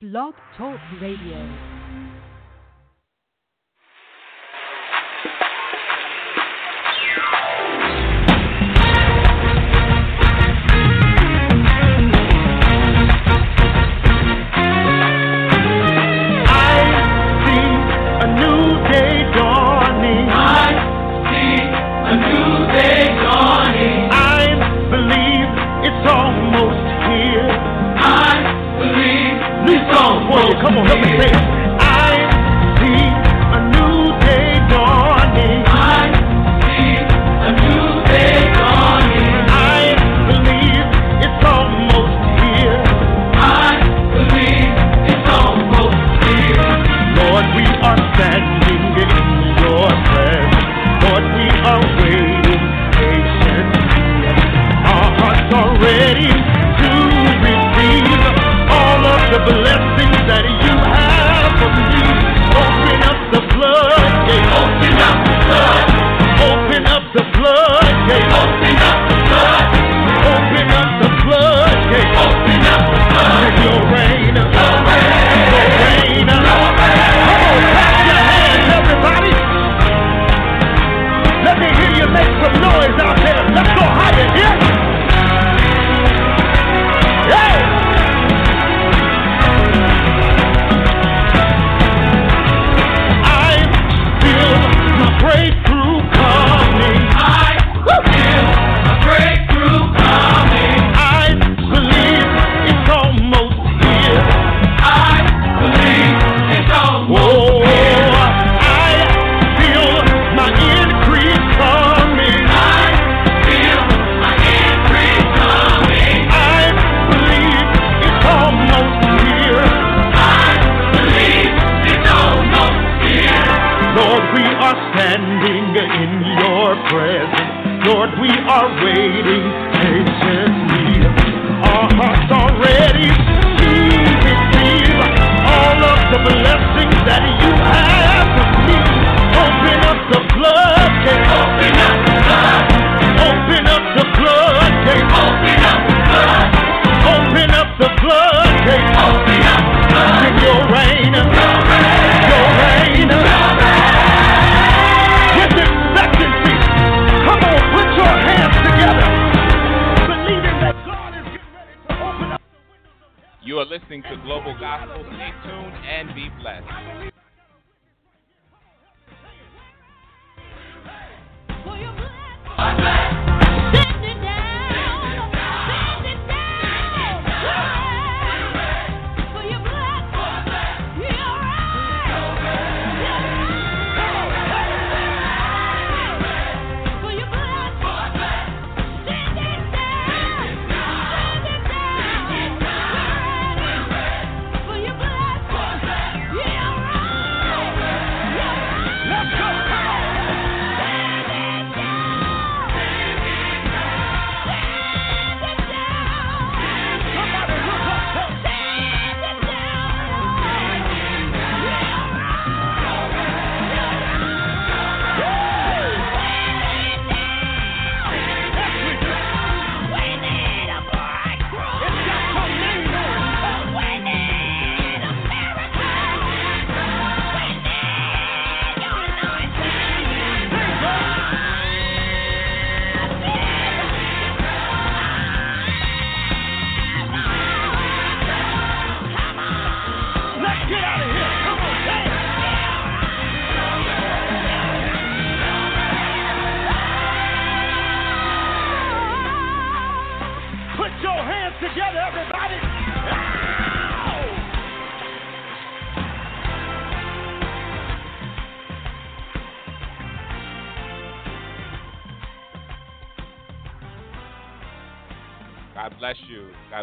Blog Talk Radio.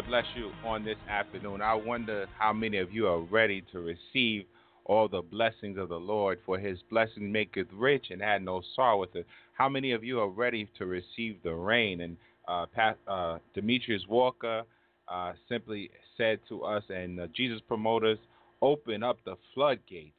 bless you on this afternoon. I wonder how many of you are ready to receive all the blessings of the Lord, for his blessing maketh rich and had no sorrow with it. How many of you are ready to receive the rain? And uh, Pat, uh, Demetrius Walker uh, simply said to us and uh, Jesus promoters, open up the floodgates.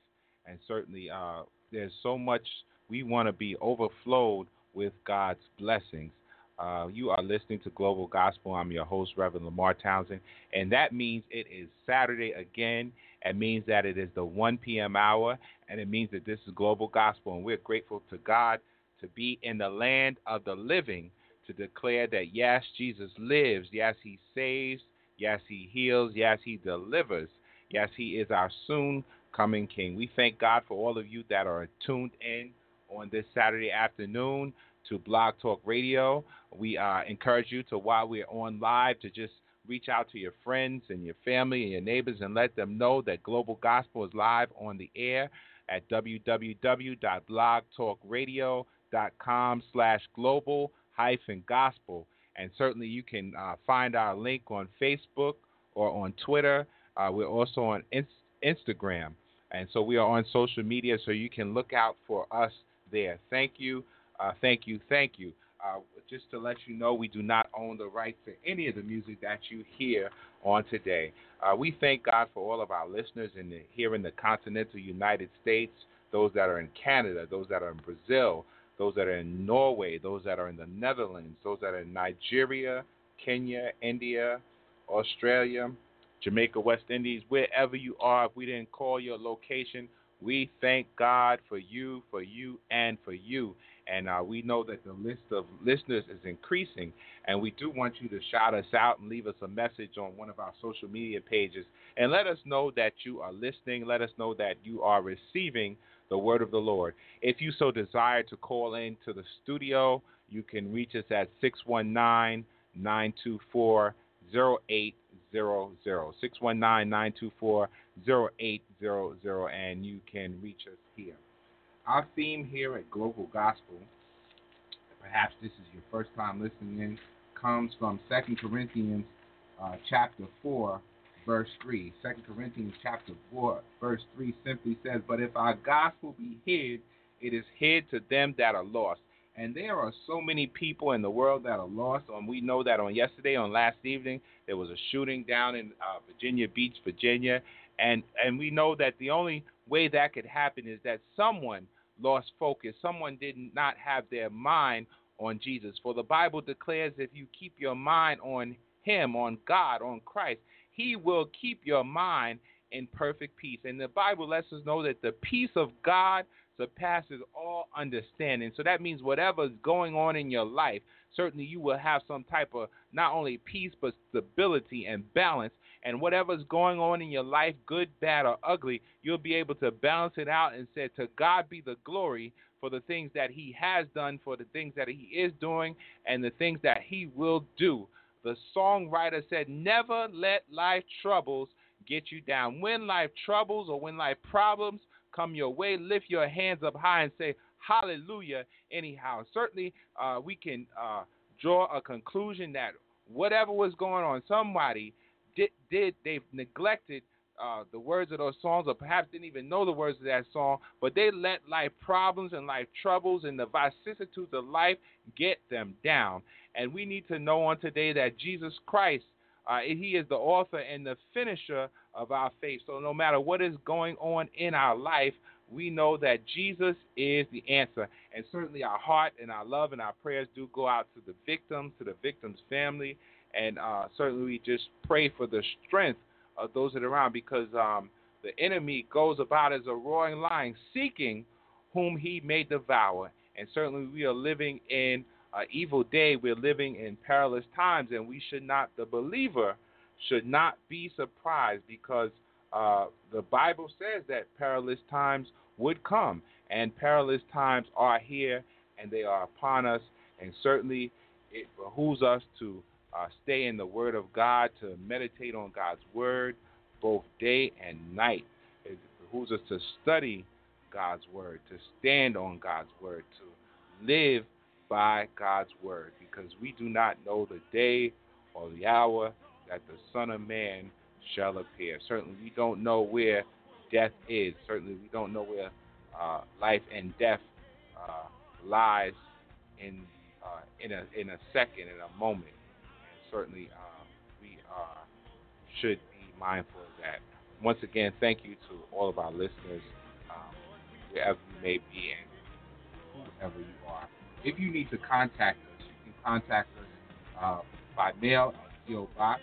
And certainly, uh, there's so much we want to be overflowed with God's blessings. Uh, you are listening to Global Gospel. I'm your host, Reverend LeMarr Townsend, and that means it is Saturday again. It means that it is the 1 p.m. hour, and it means that this is Global Gospel, and we're grateful to God to be in the land of the living to declare that yes, Jesus lives, yes, He saves, yes, He heals, yes, He delivers, yes, He is our soon coming King. We thank God for all of you that are tuned in on this Saturday afternoon to Blog Talk Radio. We uh, encourage you to, while we're on live, to just reach out to your friends and your family and your neighbors and let them know that Global Gospel is live on the air at www.blogtalkradio.com slash global hyphen gospel. And certainly you can uh, find our link on Facebook or on Twitter. Uh, we're also on Instagram. And so we are on social media, so you can look out for us there. Thank you, uh, thank you, thank you. Just to let you know, we do not own the rights to any of the music that you hear on today. Uh, we thank God for all of our listeners in the, here in the continental United States, those that are in Canada, those that are in Brazil, those that are in Norway, those that are in the Netherlands, those that are in Nigeria, Kenya, India, Australia, Jamaica, West Indies, wherever you are, if we didn't call your location, we thank God for you, for you, and for you. And uh, we know that the list of listeners is increasing. And we do want you to shout us out and leave us a message on one of our social media pages. And let us know that you are listening. Let us know that you are receiving the word of the Lord. If you so desire to call in to the studio, you can reach us at 619 924 0800. 619 924 0800, and you can reach us here. Our theme here at Global Gospel, perhaps this is your first time listening in, comes from 2 Corinthians uh, chapter 4, verse 3. 2 Corinthians chapter 4, verse 3 simply says, But if our gospel be hid, it is hid to them that are lost. And there are so many people in the world that are lost. And we know that on yesterday, on last evening, there was a shooting down in uh, Virginia Beach, Virginia, and and we know that the only way that could happen is that someone lost focus. Someone did not have their mind on Jesus. For the Bible declares if you keep your mind on Him, on God, on Christ, He will keep your mind in perfect peace. And the Bible lets us know that the peace of God surpasses all understanding. So that means whatever is going on in your life, certainly you will have some type of not only peace but stability and balance and whatever's going on in your life, good, bad, or ugly, you'll be able to balance it out and say, To God be the glory for the things that He has done, for the things that He is doing, and the things that He will do. The songwriter said, Never let life troubles get you down. When life troubles or when life problems come your way, lift your hands up high and say, Hallelujah, anyhow. Certainly, uh, we can uh, draw a conclusion that whatever was going on, somebody did, did they've neglected uh, the words of those songs, or perhaps didn't even know the words of that song, but they let life problems and life troubles and the vicissitudes of life get them down. And we need to know on today that Jesus Christ, uh, He is the author and the finisher of our faith. So no matter what is going on in our life, we know that Jesus is the answer. And certainly our heart and our love and our prayers do go out to the victims, to the victim's family, and uh, certainly we just pray for the strength of those that are around because um, the enemy goes about as a roaring lion seeking whom he may devour. And certainly we are living in an evil day. We're living in perilous times, and we should not, the believer, should not be surprised because uh, the Bible says that perilous times would come, and perilous times are here and they are upon us. And certainly it behooves us to uh, stay in the Word of God, to meditate on God's Word both day and night. It behooves us to study God's Word, to stand on God's Word, to live by God's Word, because we do not know the day or the hour that the Son of Man shall appear. Certainly, we don't know where death is. Certainly, we don't know where uh, life and death uh, lies in uh, in a in a second, in a moment certainly um, we uh, should be mindful of that. Once again, thank you to all of our listeners, um, wherever you may be and whoever you are. If you need to contact us, you can contact us uh, by mail at P.O. Box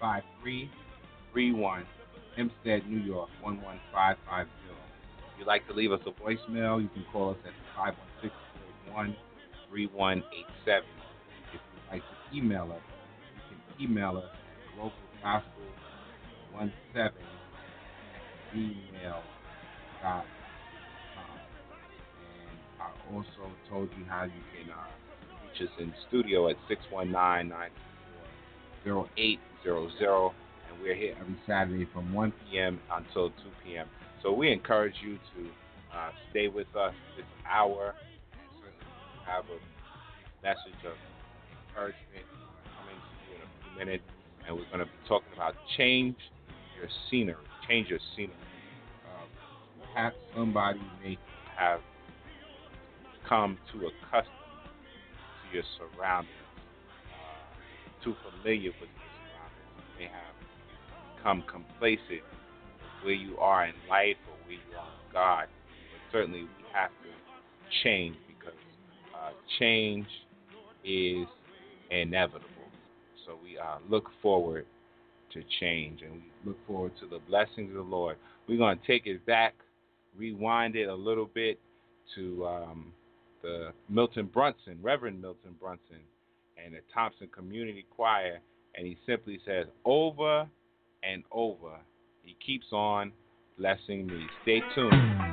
5331, Hempstead, New York 11550. If you'd like to leave us a voicemail, you can call us at 516 3187. If you'd like to email us, you can email us at globalgospel17 gmail.com. And I also told you how you can uh, reach us in studio at 619 0800 and we're here every Saturday from 1 p.m. until 2 p.m. So we encourage you to uh, stay with us this hour have a message of encouragement coming to you in a few minutes. And we're going to be talking about change your scenery. Change your scenery. Perhaps somebody may have come to accustom to your surroundings, uh, too familiar with your surroundings. You may have become complacent where you are in life or where you are in God. But certainly we have to change because uh, change is inevitable. So we uh, look forward to change and we look forward to the blessings of the Lord. We're going to take it back, rewind it a little bit to um, the Milton Brunson, Reverend Milton Brunson, and the Thompson Community Choir, and he simply says, Over and over, he keeps on blessing me. Stay tuned.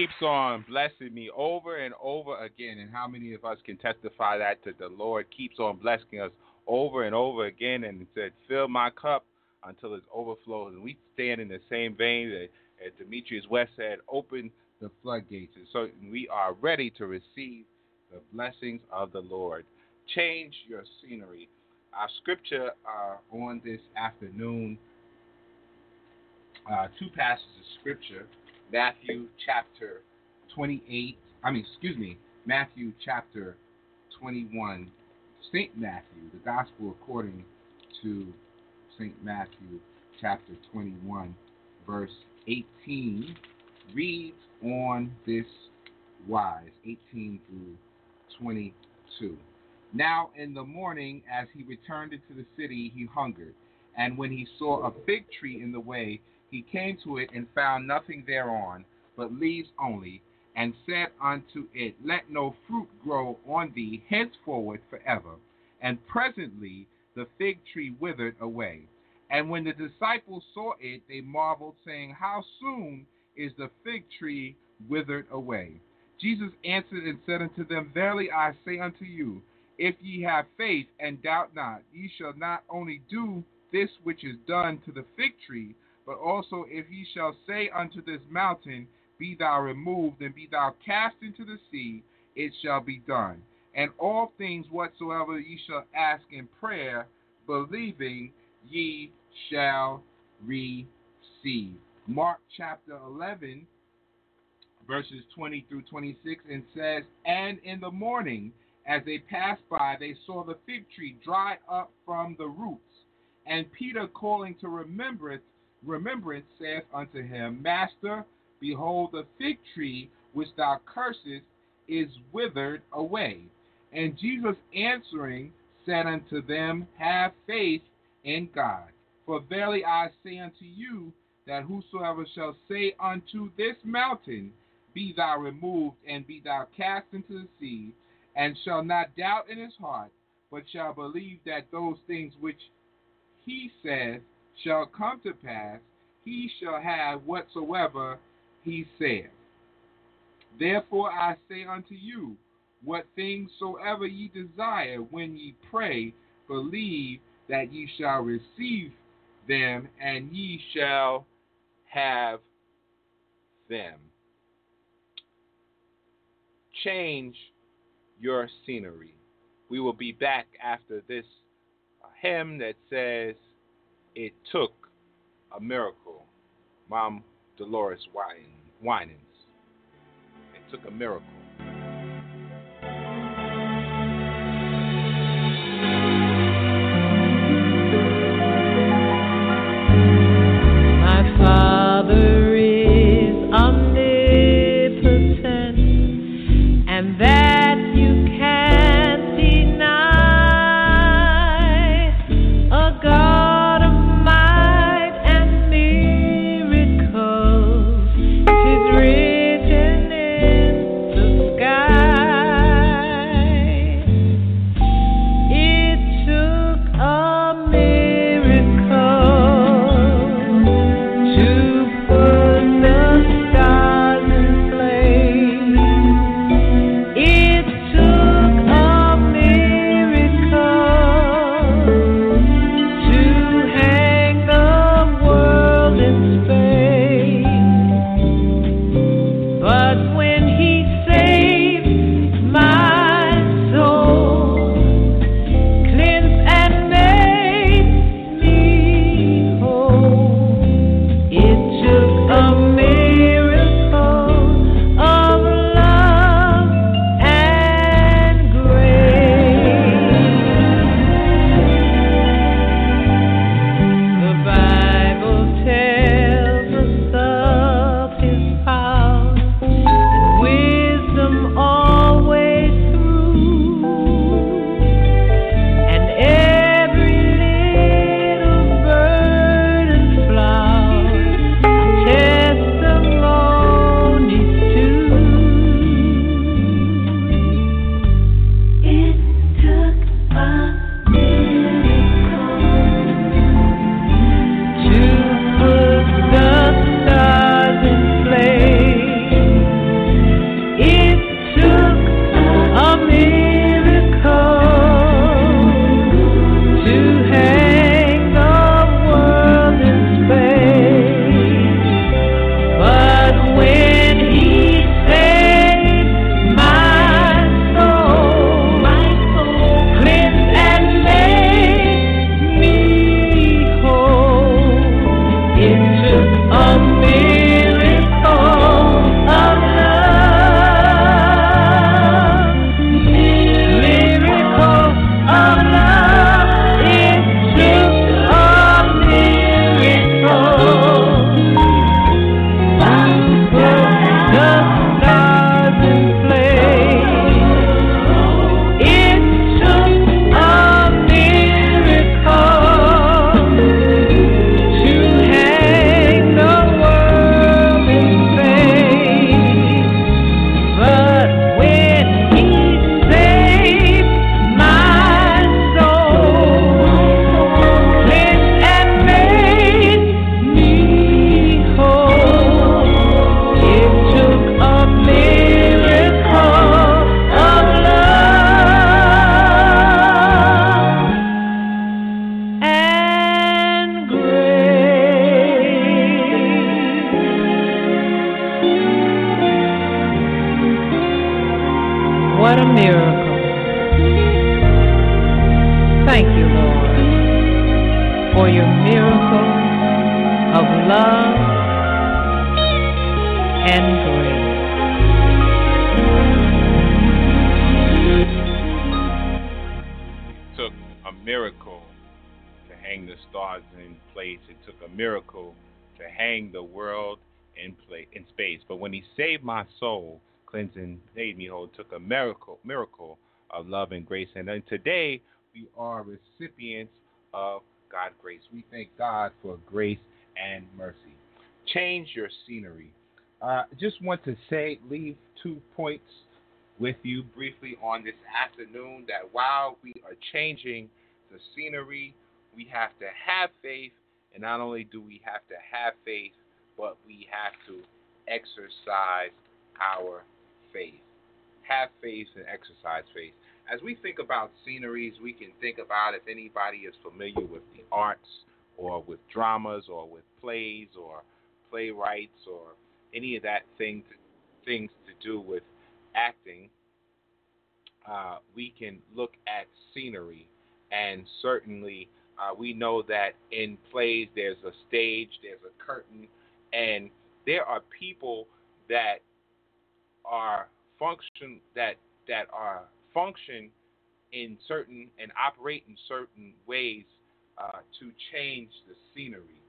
Keeps on blessing me over and over again. And how many of us can testify that to the Lord keeps on blessing us over and over again and said, Fill my cup until it overflows. And we stand in the same vein that as Demetrius West said, open the floodgates. And so we are ready to receive the blessings of the Lord. Change your scenery. Our scripture uh, on this afternoon, uh, two passages of scripture Matthew chapter 28, I mean, excuse me, Matthew chapter 21, St. Matthew, the gospel according to St. Matthew chapter 21, verse 18, reads on this wise 18 through 22. Now in the morning, as he returned into the city, he hungered. And when he saw a fig tree in the way, he came to it and found nothing thereon, but leaves only, and said unto it, Let no fruit grow on thee henceforward forever. And presently the fig tree withered away. And when the disciples saw it, they marveled, saying, How soon is the fig tree withered away? Jesus answered and said unto them, Verily I say unto you, if ye have faith and doubt not, ye shall not only do this which is done to the fig tree, but also if ye shall say unto this mountain, Be thou removed, and be thou cast into the sea, it shall be done. And all things whatsoever ye shall ask in prayer, believing, ye shall receive. Mark chapter 11, verses 20 through 26, and says, And in the morning, as they passed by, they saw the fig tree dried up from the roots. And Peter, calling to remembrance, remembrance saith unto him, Master, behold, the fig tree which thou cursest is withered away. And Jesus answering said unto them, Have faith in God. For verily I say unto you, that whosoever shall say unto this mountain, Be thou removed, and be thou cast into the sea, and shall not doubt in his heart, but shall believe that those things which he saith shall come to pass, he shall have whatsoever he saith. Therefore I say unto you, what things soever ye desire when ye pray, believe that ye shall receive them, and ye shall have them. Change your scenery. We will be back after this hymn that says, It took a miracle. Mom Delores Winans. It took a miracle. Took a miracle miracle of love and grace. And then today we are recipients of God's grace. We thank God for grace and mercy. Change your scenery. Uh, just want to say, leave two points with you briefly on this afternoon that while we are changing the scenery, we have to have faith. And not only do we have to have faith, but we have to exercise our faith. Have faith and exercise faith. As we think about sceneries, we can think about if anybody is familiar with the arts or with dramas or with plays or playwrights or any of that thing things to do with acting, uh, we can look at scenery and certainly uh, we know that in plays there's a stage, there's a curtain, and there are people that are function that that are function in certain and operate in certain ways uh, to change the scenery.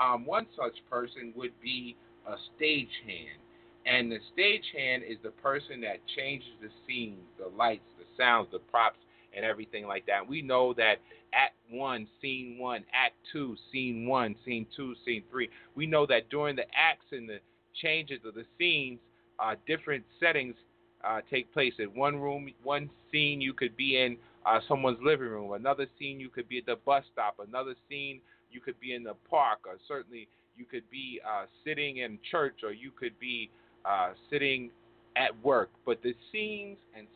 Um, one such person would be a stagehand, and the stagehand is the person that changes the scenes, the lights, the sounds, the props, and everything like that. We know that Act one, scene one, act two, scene one, scene two, scene three. We know that during the acts and the changes of the scenes, uh, different settings uh, take place. In one room, one scene you could be in uh, someone's living room. Another scene you could be at the bus stop. Another scene you could be in the park. Or certainly you could be uh, sitting in church, or you could be uh, sitting at work. But the scenes and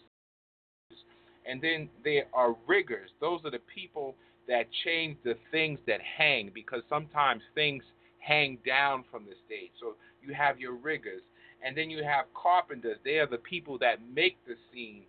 and then there are riggers. Those are the people that change the things that hang because sometimes things hang down from the stage. So you have your riggers. And then you have carpenters. They are the people that make the scene.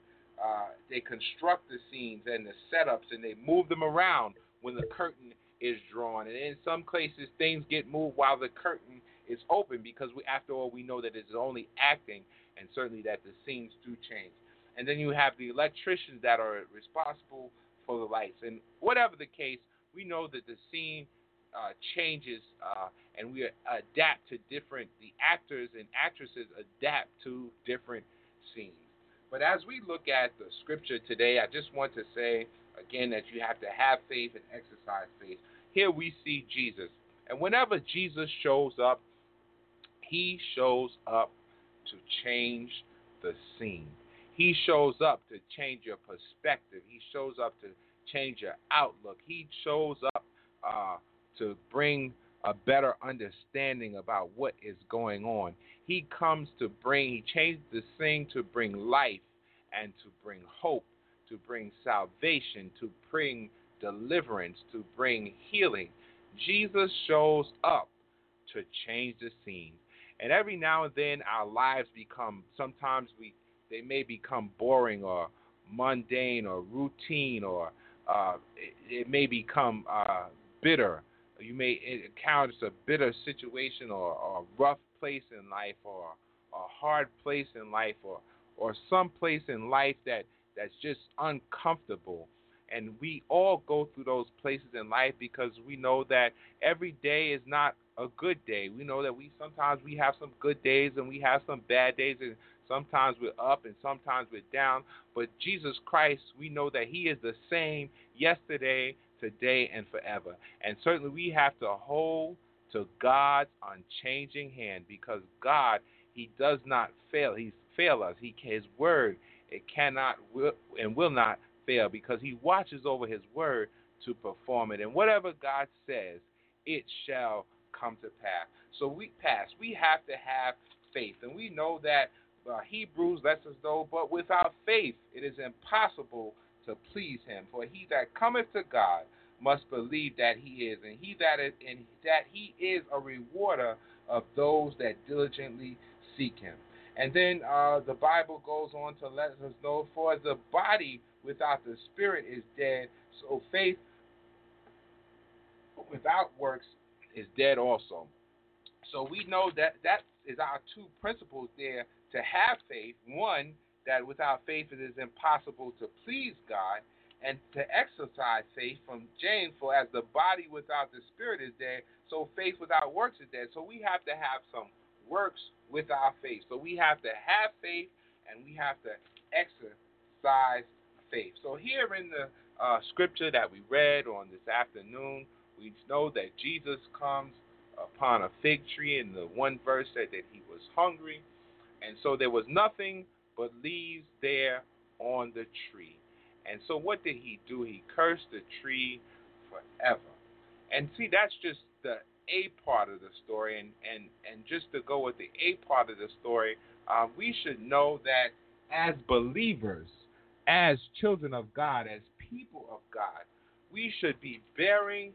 Uh, they construct the scenes and the setups and they move them around when the curtain is drawn. And in some cases, things get moved while the curtain is open because we, after all, we know that it's only acting and certainly that the scenes do change and then you have the electricians that are responsible for the lights. And whatever the case, we know that the scene uh, changes uh, and we adapt to different, the actors and actresses adapt to different scenes. But as we look at the scripture today, I just want to say again that you have to have faith and exercise faith. Here we see Jesus. And whenever Jesus shows up, he shows up to change the scene. He shows up to change your perspective. He shows up to change your outlook. He shows up uh, to bring a better understanding about what is going on. He comes to bring, he changed the thing to bring life and to bring hope, to bring salvation, to bring deliverance, to bring healing. Jesus shows up to change the scene. And every now and then our lives become, sometimes we they may become boring or mundane or routine or uh, it, it, may become uh, bitter. You may encounter a bitter situation or, or a rough place in life or a hard place in life or, or some place in life that, that's just uncomfortable. And we all go through those places in life because we know that every day is not a good day. We know that we sometimes we have some good days and we have some bad days and Sometimes we're up and sometimes we're down. But Jesus Christ, we know that He is the same yesterday, today, and forever. And certainly we have to hold to God's unchanging hand because God, He does not fail. He fail us. He His word it cannot will, and will not fail because He watches over His word to perform it. And whatever God says, it shall come to pass. So we pass. We have to have faith, and we know that uh, Hebrews lets us know, but without faith it is impossible to please him. For he that cometh to God must believe that he is, and he that is, and that he is a rewarder of those that diligently seek him. And then uh, the Bible goes on to let us know, for the body without the spirit is dead, so faith without works is dead also. So we know that that is our two principles there to have faith. One, that without faith it is impossible to please God, and to exercise faith from James, for as the body without the spirit is dead, so faith without works is dead. So we have to have some works with our faith. So we have to have faith and we have to exercise faith. So here in the uh, scripture that we read on this afternoon, we know that Jesus comes upon a fig tree, and the one verse said that he was hungry, and so there was nothing but leaves there on the tree. And so what did he do? He cursed the tree forever. And see, that's just the A part of the story. And, and, and just to go with the A part of the story, uh, we should know that as believers, as children of God, as people of God, we should be bearing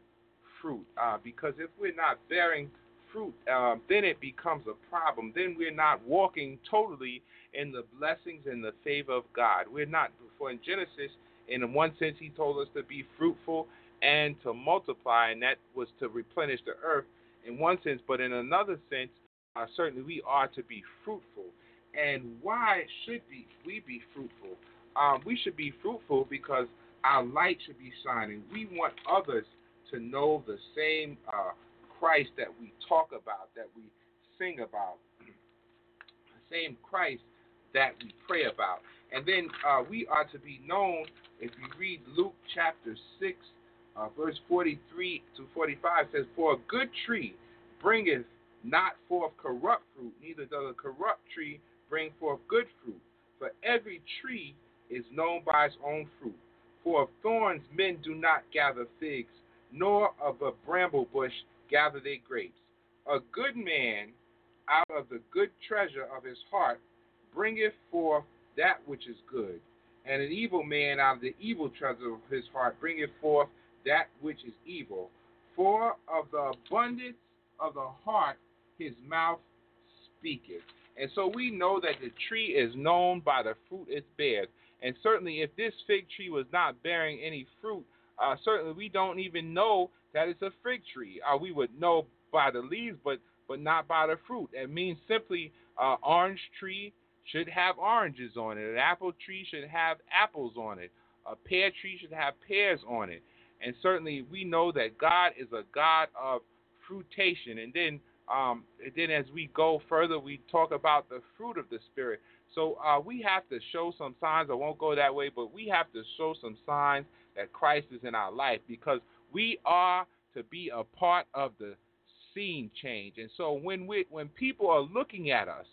fruit. Uh, because if we're not bearing fruit, uh, then it becomes a problem. Then we're not walking totally in the blessings and the favor of God. We're not, for in Genesis, in one sense, He told us to be fruitful and to multiply, and that was to replenish the earth in one sense. But in another sense, uh, certainly we are to be fruitful. And why should be we be fruitful? Um, we should be fruitful because our light should be shining. We want others to know the same uh, Christ that we talk about, that we sing about, the same Christ that we pray about. And then uh, we are to be known, if you read Luke chapter 6, uh, verse 43 to 45, says, For a good tree bringeth not forth corrupt fruit, neither does a corrupt tree bring forth good fruit. For every tree is known by its own fruit. For of thorns men do not gather figs, nor of a bramble bush gather they grapes. A good man out of the good treasure of his heart bringeth forth that which is good, and an evil man out of the evil treasure of his heart bringeth forth that which is evil. For of the abundance of the heart his mouth speaketh. And so we know that the tree is known by the fruit it bears. And certainly, if this fig tree was not bearing any fruit, uh, certainly we don't even know that it's a fig tree. Uh, we would know by the leaves, but but not by the fruit. It means simply, uh, orange tree should have oranges on it. An apple tree should have apples on it. A pear tree should have pears on it. And certainly we know that God is a God of fruitation. And then um, and then as we go further, we talk about the fruit of the Spirit. So uh, we have to show some signs. I won't go that way, but we have to show some signs that Christ is in our life because we are to be a part of the scene change. And so when we when people are looking at us,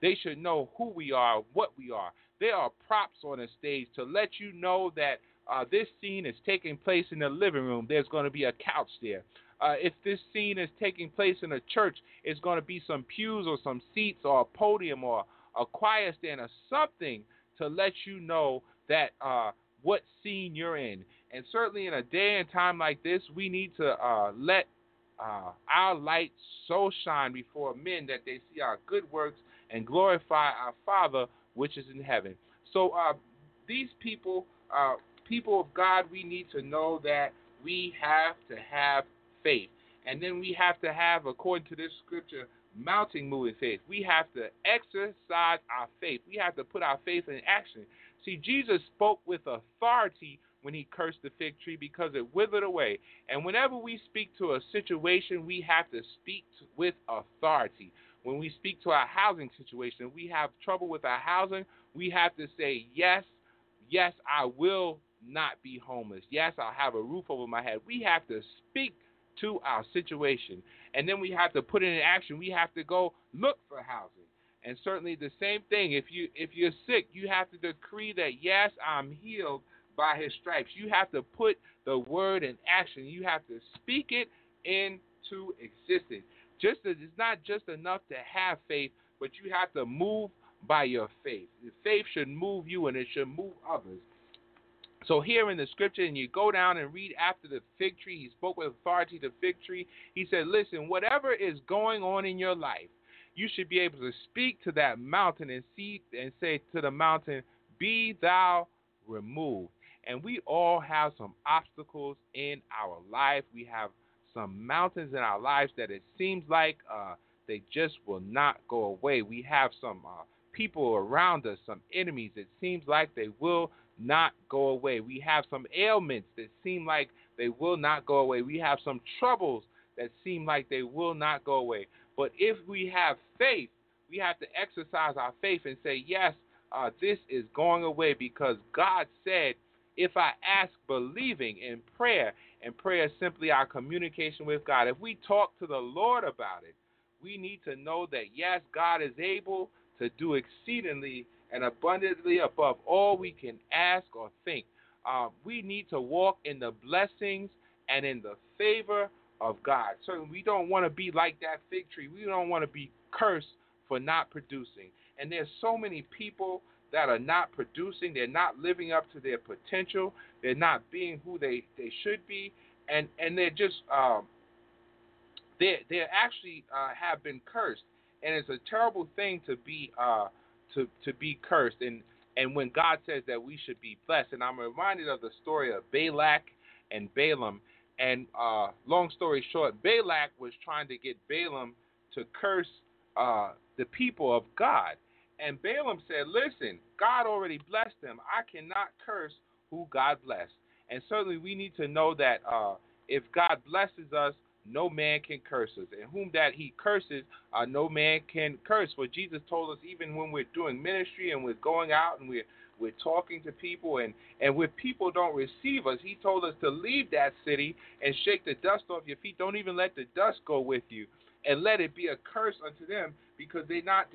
they should know who we are, what we are. There are props on a stage to let you know that uh, this scene is taking place in the living room. There's going to be a couch there. Uh, if this scene is taking place in a church, it's going to be some pews or some seats or a podium or a choir stand or something to let you know that uh, what scene you're in. And certainly in a day and time like this, we need to uh, let uh, our light so shine before men that they see our good works and glorify our Father which is in heaven. So uh, these people, uh, people of God, we need to know that we have to have faith. And then we have to have, according to this scripture, mounting moving faith. We have to exercise our faith. We have to put our faith in action. See, Jesus spoke with authority when he cursed the fig tree because it withered away. And whenever we speak to a situation, we have to speak with authority. When we speak to our housing situation, we have trouble with our housing, we have to say, Yes, yes, I will not be homeless. Yes, I'll have a roof over my head. We have to speak to our situation. And then we have to put it in action. We have to go look for housing. And certainly the same thing. If you if you're sick, you have to decree that yes, I'm healed by his stripes. You have to put the word in action. You have to speak it into existence. Just as it's not just enough to have faith, but you have to move by your faith. Faith should move you and it should move others. So here in the scripture, and you go down and read after the fig tree, he spoke with authority to fig tree. He said, Listen, whatever is going on in your life, you should be able to speak to that mountain and see and say to the mountain, Be thou removed. And we all have some obstacles in our life. We have some mountains in our lives that it seems like uh, they just will not go away. We have some uh, people around us, some enemies that seems like they will not go away. We have some ailments that seem like they will not go away. We have some troubles that seem like they will not go away. But if we have faith, we have to exercise our faith and say, yes, uh, this is going away because God said, if I ask believing in prayer, and prayer is simply our communication with God. If we talk to the Lord about it, we need to know that yes, God is able to do exceedingly and abundantly above all we can ask or think. Uh, we need to walk in the blessings and in the favor of God. Certainly, we don't want to be like that fig tree. We don't want to be cursed for not producing. And there's so many people that are not producing. They're not living up to their potential. They're not being who they, they should be, and and they're just um, they they actually uh, have been cursed. And it's a terrible thing to be uh, to to be cursed. And and when God says that we should be blessed, and I'm reminded of the story of Balak and Balaam. And uh, long story short, Balak was trying to get Balaam to curse uh, the people of God. And Balaam said, Listen, God already blessed them. I cannot curse who God blessed. And certainly we need to know that uh, if God blesses us, no man can curse us. And whom that he curses, uh, no man can curse. For Jesus told us even when we're doing ministry and we're going out and we're we're talking to people and and when people don't receive us, he told us to leave that city and shake the dust off your feet. Don't even let the dust go with you, and let it be a curse unto them because they not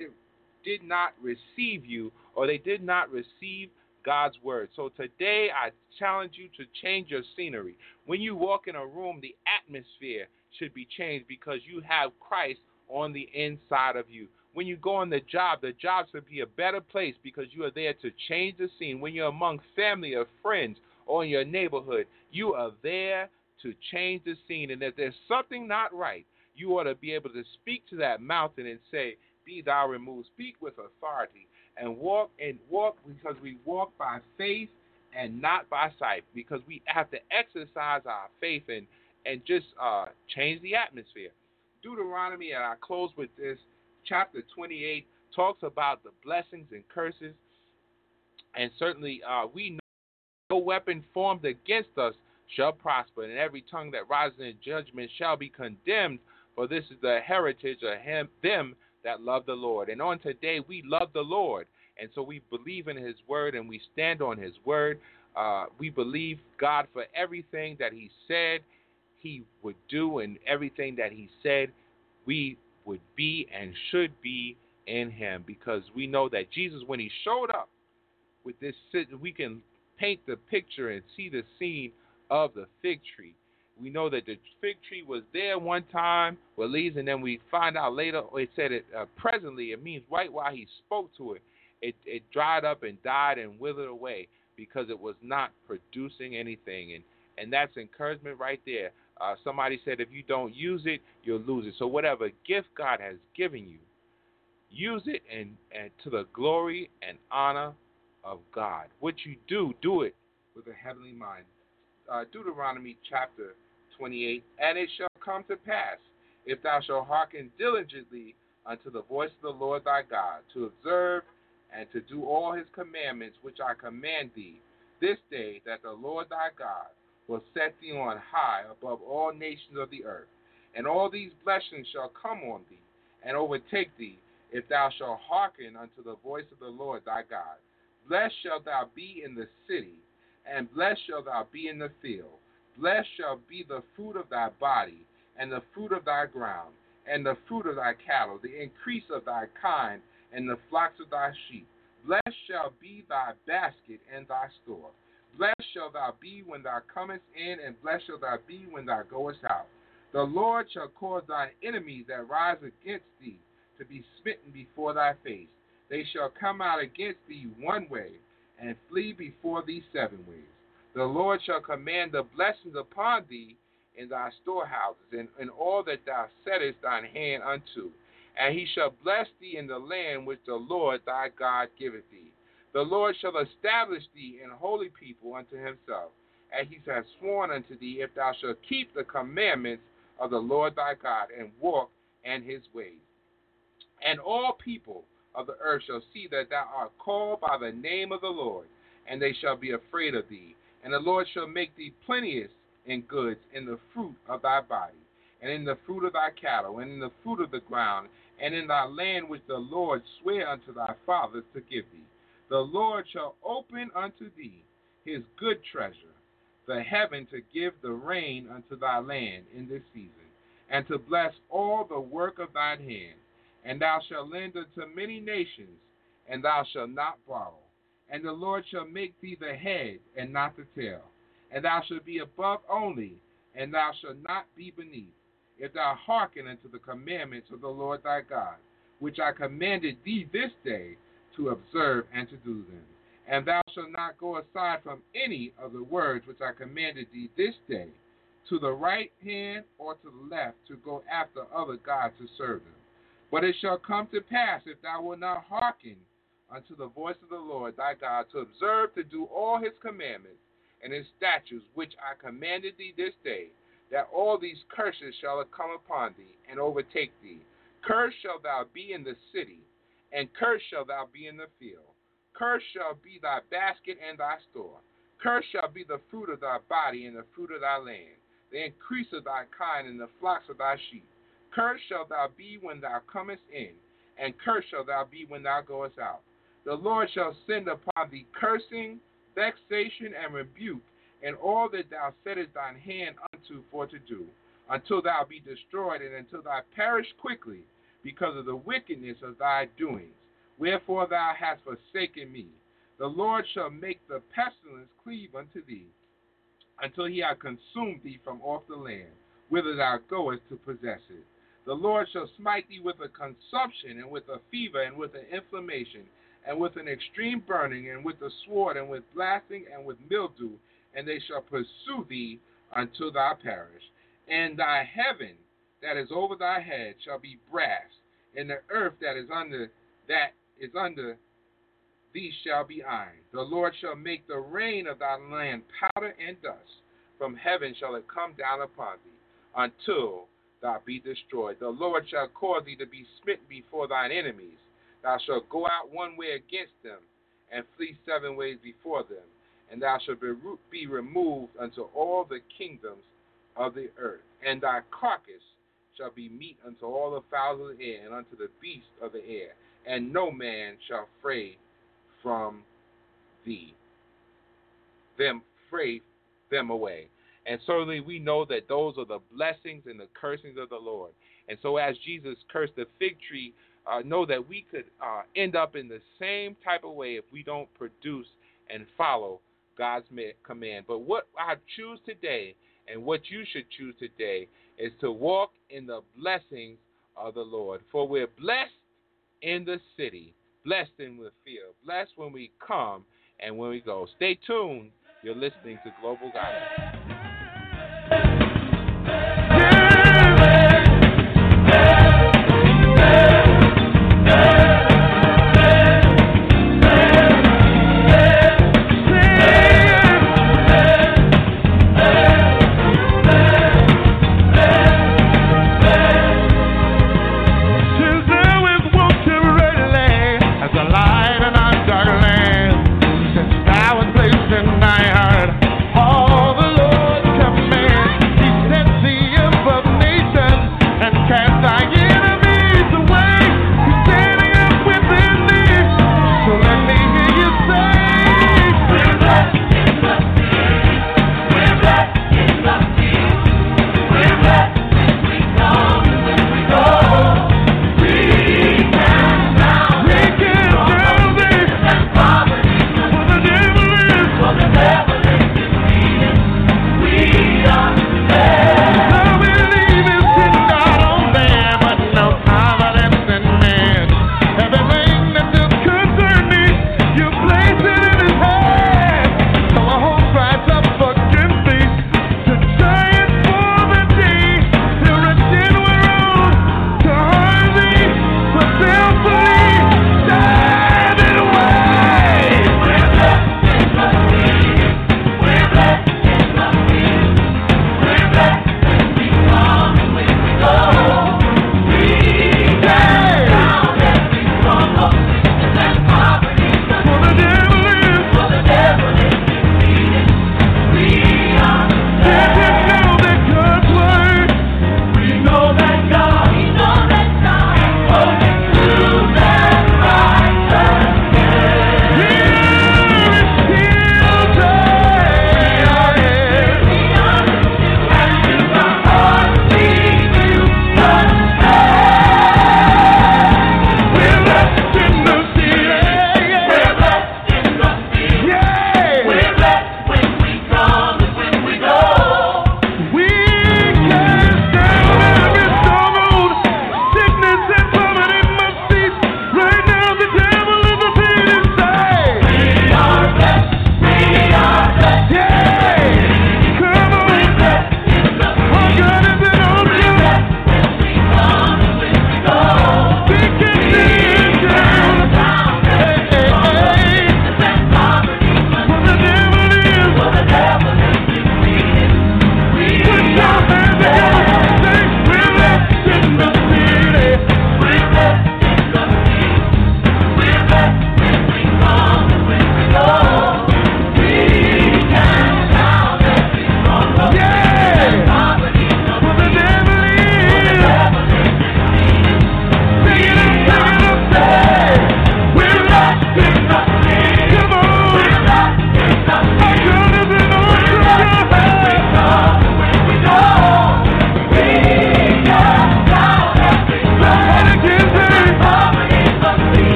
did not receive you or they did not receive God's word. So today I challenge you to change your scenery. When you walk in a room, the atmosphere should be changed because you have Christ on the inside of you. When you go on the job, the job should be a better place because you are there to change the scene. When you're among family or friends or in your neighborhood, you are there to change the scene. And if there's something not right, you ought to be able to speak to that mountain and say, Be thou removed. Speak with authority and walk and walk because we walk by faith and not by sight because we have to exercise our faith and and just uh, change the atmosphere. Deuteronomy, and I close with this, chapter 28 talks about the blessings and curses, and certainly uh, we know no weapon formed against us shall prosper, and every tongue that rises in judgment shall be condemned. For this is the heritage of him, them that love the Lord. And on today, we love the Lord. And so we believe in his word and we stand on his word. Uh, we believe God for everything that he said he would do and everything that he said we would be and should be in him because we know that Jesus, when he showed up with this, we can paint the picture and see the scene of the fig tree we know that the fig tree was there one time with leaves, and then we find out later it said it uh, presently. It means right while he spoke to it, it it dried up and died and withered away because it was not producing anything. And and that's encouragement right there. Uh, somebody said if you don't use it, you'll lose it. So whatever gift God has given you, use it and, and to the glory and honor of God. What you do, do it with a heavenly mind. Uh, Deuteronomy chapter 28 And it shall come to pass, if thou shalt hearken diligently unto the voice of the Lord thy God, to observe and to do all his commandments which I command thee this day, that the Lord thy God will set thee on high above all nations of the earth. And all these blessings shall come on thee and overtake thee, if thou shalt hearken unto the voice of the Lord thy God. Blessed shalt thou be in the city, and blessed shalt thou be in the field. Blessed shall be the fruit of thy body, and the fruit of thy ground, and the fruit of thy cattle, the increase of thy kind, and the flocks of thy sheep. Blessed shall be thy basket and thy store. Blessed shall thou be when thou comest in, and blessed shall thou be when thou goest out. The Lord shall cause thine enemies that rise against thee to be smitten before thy face. They shall come out against thee one way, and flee before thee seven ways. The Lord shall command the blessings upon thee in thy storehouses, and in all that thou settest thine hand unto. And he shall bless thee in the land which the Lord thy God giveth thee. The Lord shall establish thee in holy people unto himself, as he has sworn unto thee, if thou shalt keep the commandments of the Lord thy God, and walk in his ways. And all people of the earth shall see that thou art called by the name of the Lord, and they shall be afraid of thee. And the Lord shall make thee plenteous in goods in the fruit of thy body, and in the fruit of thy cattle, and in the fruit of the ground, and in thy land which the Lord sware unto thy fathers to give thee. The Lord shall open unto thee his good treasure, the heaven to give the rain unto thy land in this season, and to bless all the work of thine hand. And thou shalt lend unto many nations, and thou shalt not borrow. And the Lord shall make thee the head, and not the tail. And thou shalt be above only, and thou shalt not be beneath, if thou hearken unto the commandments of the Lord thy God, which I commanded thee this day to observe and to do them. And thou shalt not go aside from any of the words which I commanded thee this day, to the right hand or to the left, to go after other gods to serve them. But it shall come to pass, if thou wilt not hearken unto the voice of the Lord thy God, to observe to do all his commandments and his statutes which I commanded thee this day, that all these curses shall come upon thee and overtake thee. Cursed shalt thou be in the city, and cursed shall thou be in the field. Cursed shall be thy basket and thy store. Cursed shall be the fruit of thy body and the fruit of thy land, the increase of thy kind and the flocks of thy sheep. Cursed shalt thou be when thou comest in, and cursed shalt thou be when thou goest out. The Lord shall send upon thee cursing, vexation, and rebuke, and all that thou settest thine hand unto for to do, until thou be destroyed, and until thou perish quickly, because of the wickedness of thy doings. Wherefore thou hast forsaken me. The Lord shall make the pestilence cleave unto thee, until he have consumed thee from off the land, whither thou goest to possess it. The Lord shall smite thee with a consumption, and with a fever, and with an inflammation, and with an extreme burning, and with a sword, and with blasting, and with mildew, and they shall pursue thee until thou perish. And thy heaven that is over thy head shall be brass, and the earth that is under that is under thee shall be iron. The Lord shall make the rain of thy land powder and dust. From heaven shall it come down upon thee, until thou be destroyed. The Lord shall cause thee to be smitten before thine enemies. Thou shalt go out one way against them, and flee seven ways before them. And thou shalt be removed unto all the kingdoms of the earth. And thy carcass shall be meat unto all the fowls of the air, and unto the beasts of the air. And no man shall fray from thee them fray them away. And certainly we know that those are the blessings and the cursings of the Lord. And so as Jesus cursed the fig tree, uh, know that we could uh, end up in the same type of way if we don't produce and follow God's command. But what I choose today and what you should choose today is to walk in the blessings of the Lord. For we're blessed in the city, blessed in the field, blessed when we come and when we go. Stay tuned. You're listening to Global Gospel.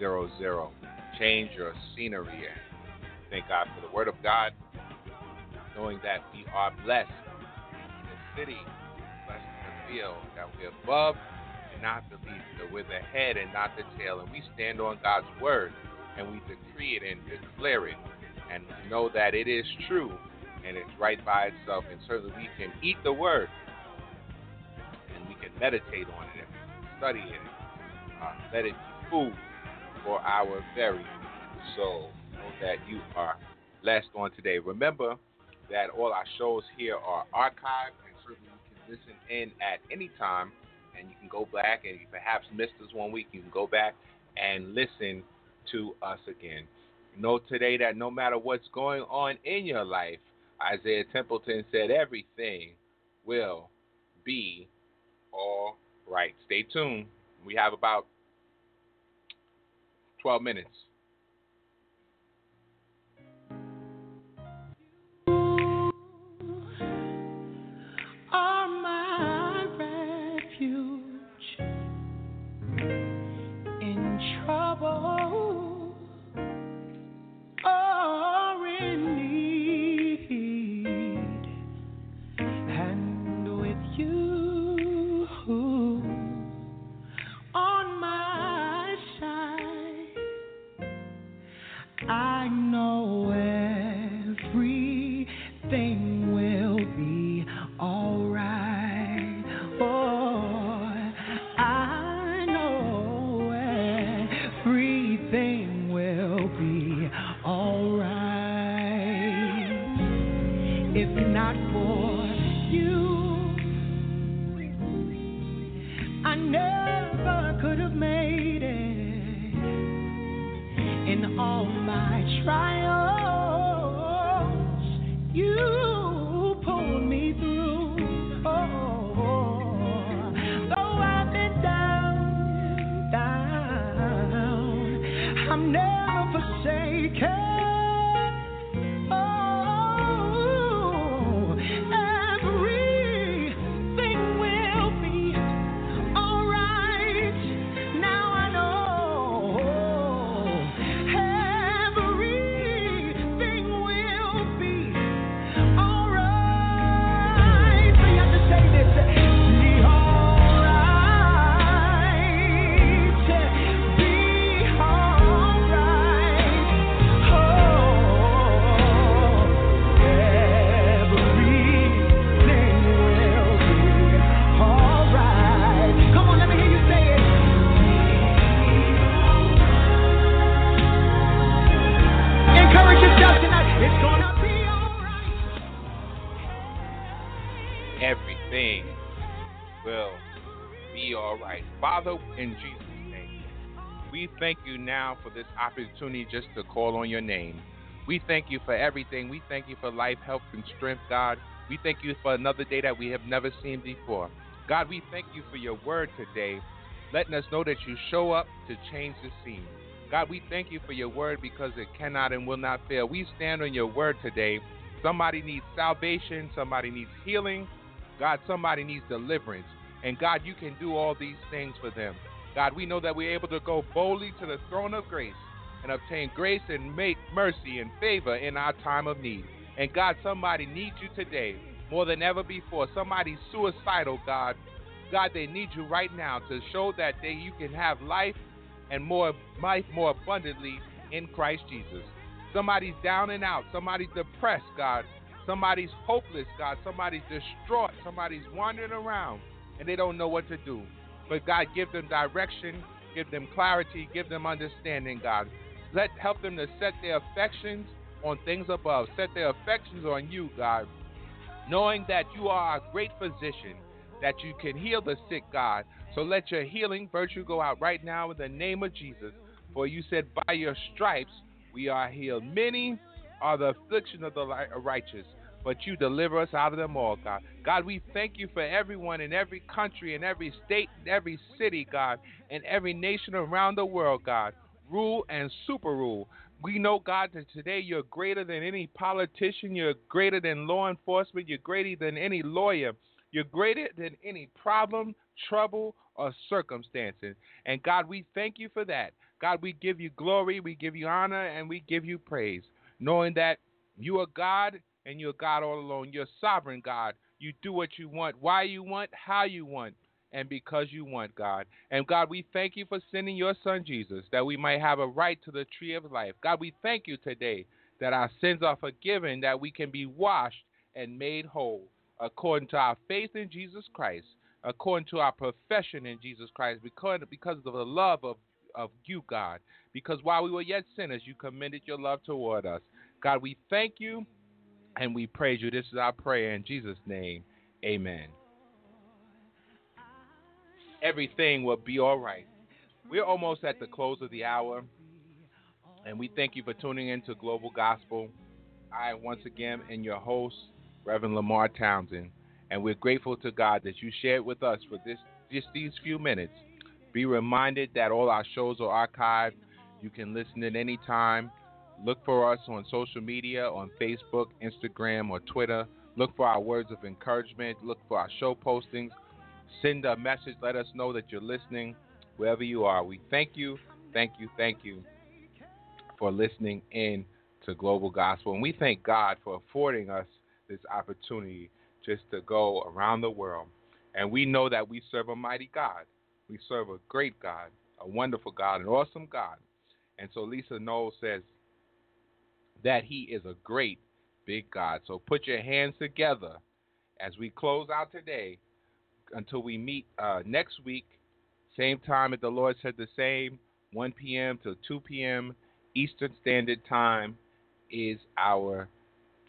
619-924-0800. Change your scenery. Thank God for the Word of God, knowing that we are blessed in the city, blessed in the field, that we're above and not beneath, that we're the head and not the tail, and we stand on God's Word and we decree it and declare it and know that it is true and it's right by itself, and certainly we can eat the Word and we can meditate on it and study it. Uh, let it be food for our very soul. Know that you are blessed on today. Remember that all our shows here are archived, and certainly you can listen in at any time, and you can go back and you perhaps missed us one week. You can go back and listen to us again. Know today that no matter what's going on in your life, Isaiah Templeton said everything will be all right. Stay tuned. We have about 12 minutes. In all my trials. Father, in Jesus' name, we thank you now for this opportunity just to call on your name. We thank you for everything. We thank you for life, health, and strength, God. We thank you for another day that we have never seen before. God, we thank you for your word today, letting us know that you show up to change the scene. God, we thank you for your word because it cannot and will not fail. We stand on your word today. Somebody needs salvation, somebody needs healing, God, somebody needs deliverance. And God, you can do all these things for them. God, we know that we're able to go boldly to the throne of grace and obtain grace and make mercy and favor in our time of need. And God, somebody needs you today more than ever before. Somebody's suicidal, God. God, they need you right now to show that they you can have life and more life more abundantly in Christ Jesus. Somebody's down and out. Somebody's depressed, God. Somebody's hopeless, God. Somebody's distraught. Somebody's wandering around and they don't know what to do. But God, give them direction, give them clarity, give them understanding, God. Let help them to set their affections on things above. Set their affections on you, God. Knowing that you are a great physician, that you can heal the sick, God. So let your healing virtue go out right now in the name of Jesus. For you said, by your stripes we are healed. Many are the affliction of the righteous, but you deliver us out of them all, God. God, we thank you for everyone in every country, in every state, in every city, God, and every nation around the world, God. Rule and super rule. We know, God, that today you're greater than any politician, you're greater than law enforcement, you're greater than any lawyer, you're greater than any problem, trouble, or circumstances. And God, we thank you for that. God, we give you glory, we give you honor, and we give you praise, knowing that you are God and you're God all alone. You're sovereign God. You do what you want, why you want, how you want and because you want, God. And God, we thank you for sending your son Jesus that we might have a right to the tree of life. God, we thank you today that our sins are forgiven, that we can be washed and made whole according to our faith in Jesus Christ, according to our profession in Jesus Christ, because, because of the love of, of you, God. Because while we were yet sinners, you commended your love toward us. God, we thank you and we praise you. This is our prayer in Jesus' name. Amen everything will be all right. We're almost at the close of the hour, and we thank you for tuning in to Global Gospel. I, once again, am your host, Reverend LeMarr Townsend, and we're grateful to God that you shared with us for this just these few minutes. Be reminded that all our shows are archived. You can listen at any time. Look for us on social media on Facebook, Instagram, or Twitter. Look for our words of encouragement. Look for our show postings Send a message. Let us know that you're listening wherever you are. We thank you, thank you, thank you for listening in to Global Gospel. And we thank God for affording us this opportunity just to go around the world. And we know that we serve a mighty God. We serve a great God, a wonderful God, an awesome God. And so Lisa Knowles says that He is a great, big God. So put your hands together as we close out today until we meet uh, next week, same time at the Lord said the same, 1 p.m. to 2 p.m. Eastern Standard Time is our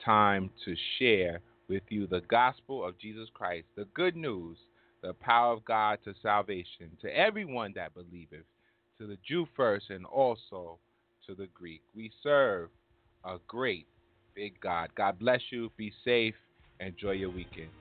time to share with you the gospel of Jesus Christ, the good news, the power of God to salvation, to everyone that believeth, to the Jew first and also to the Greek. We serve a great, big God. God bless you. Be safe. Enjoy your weekend.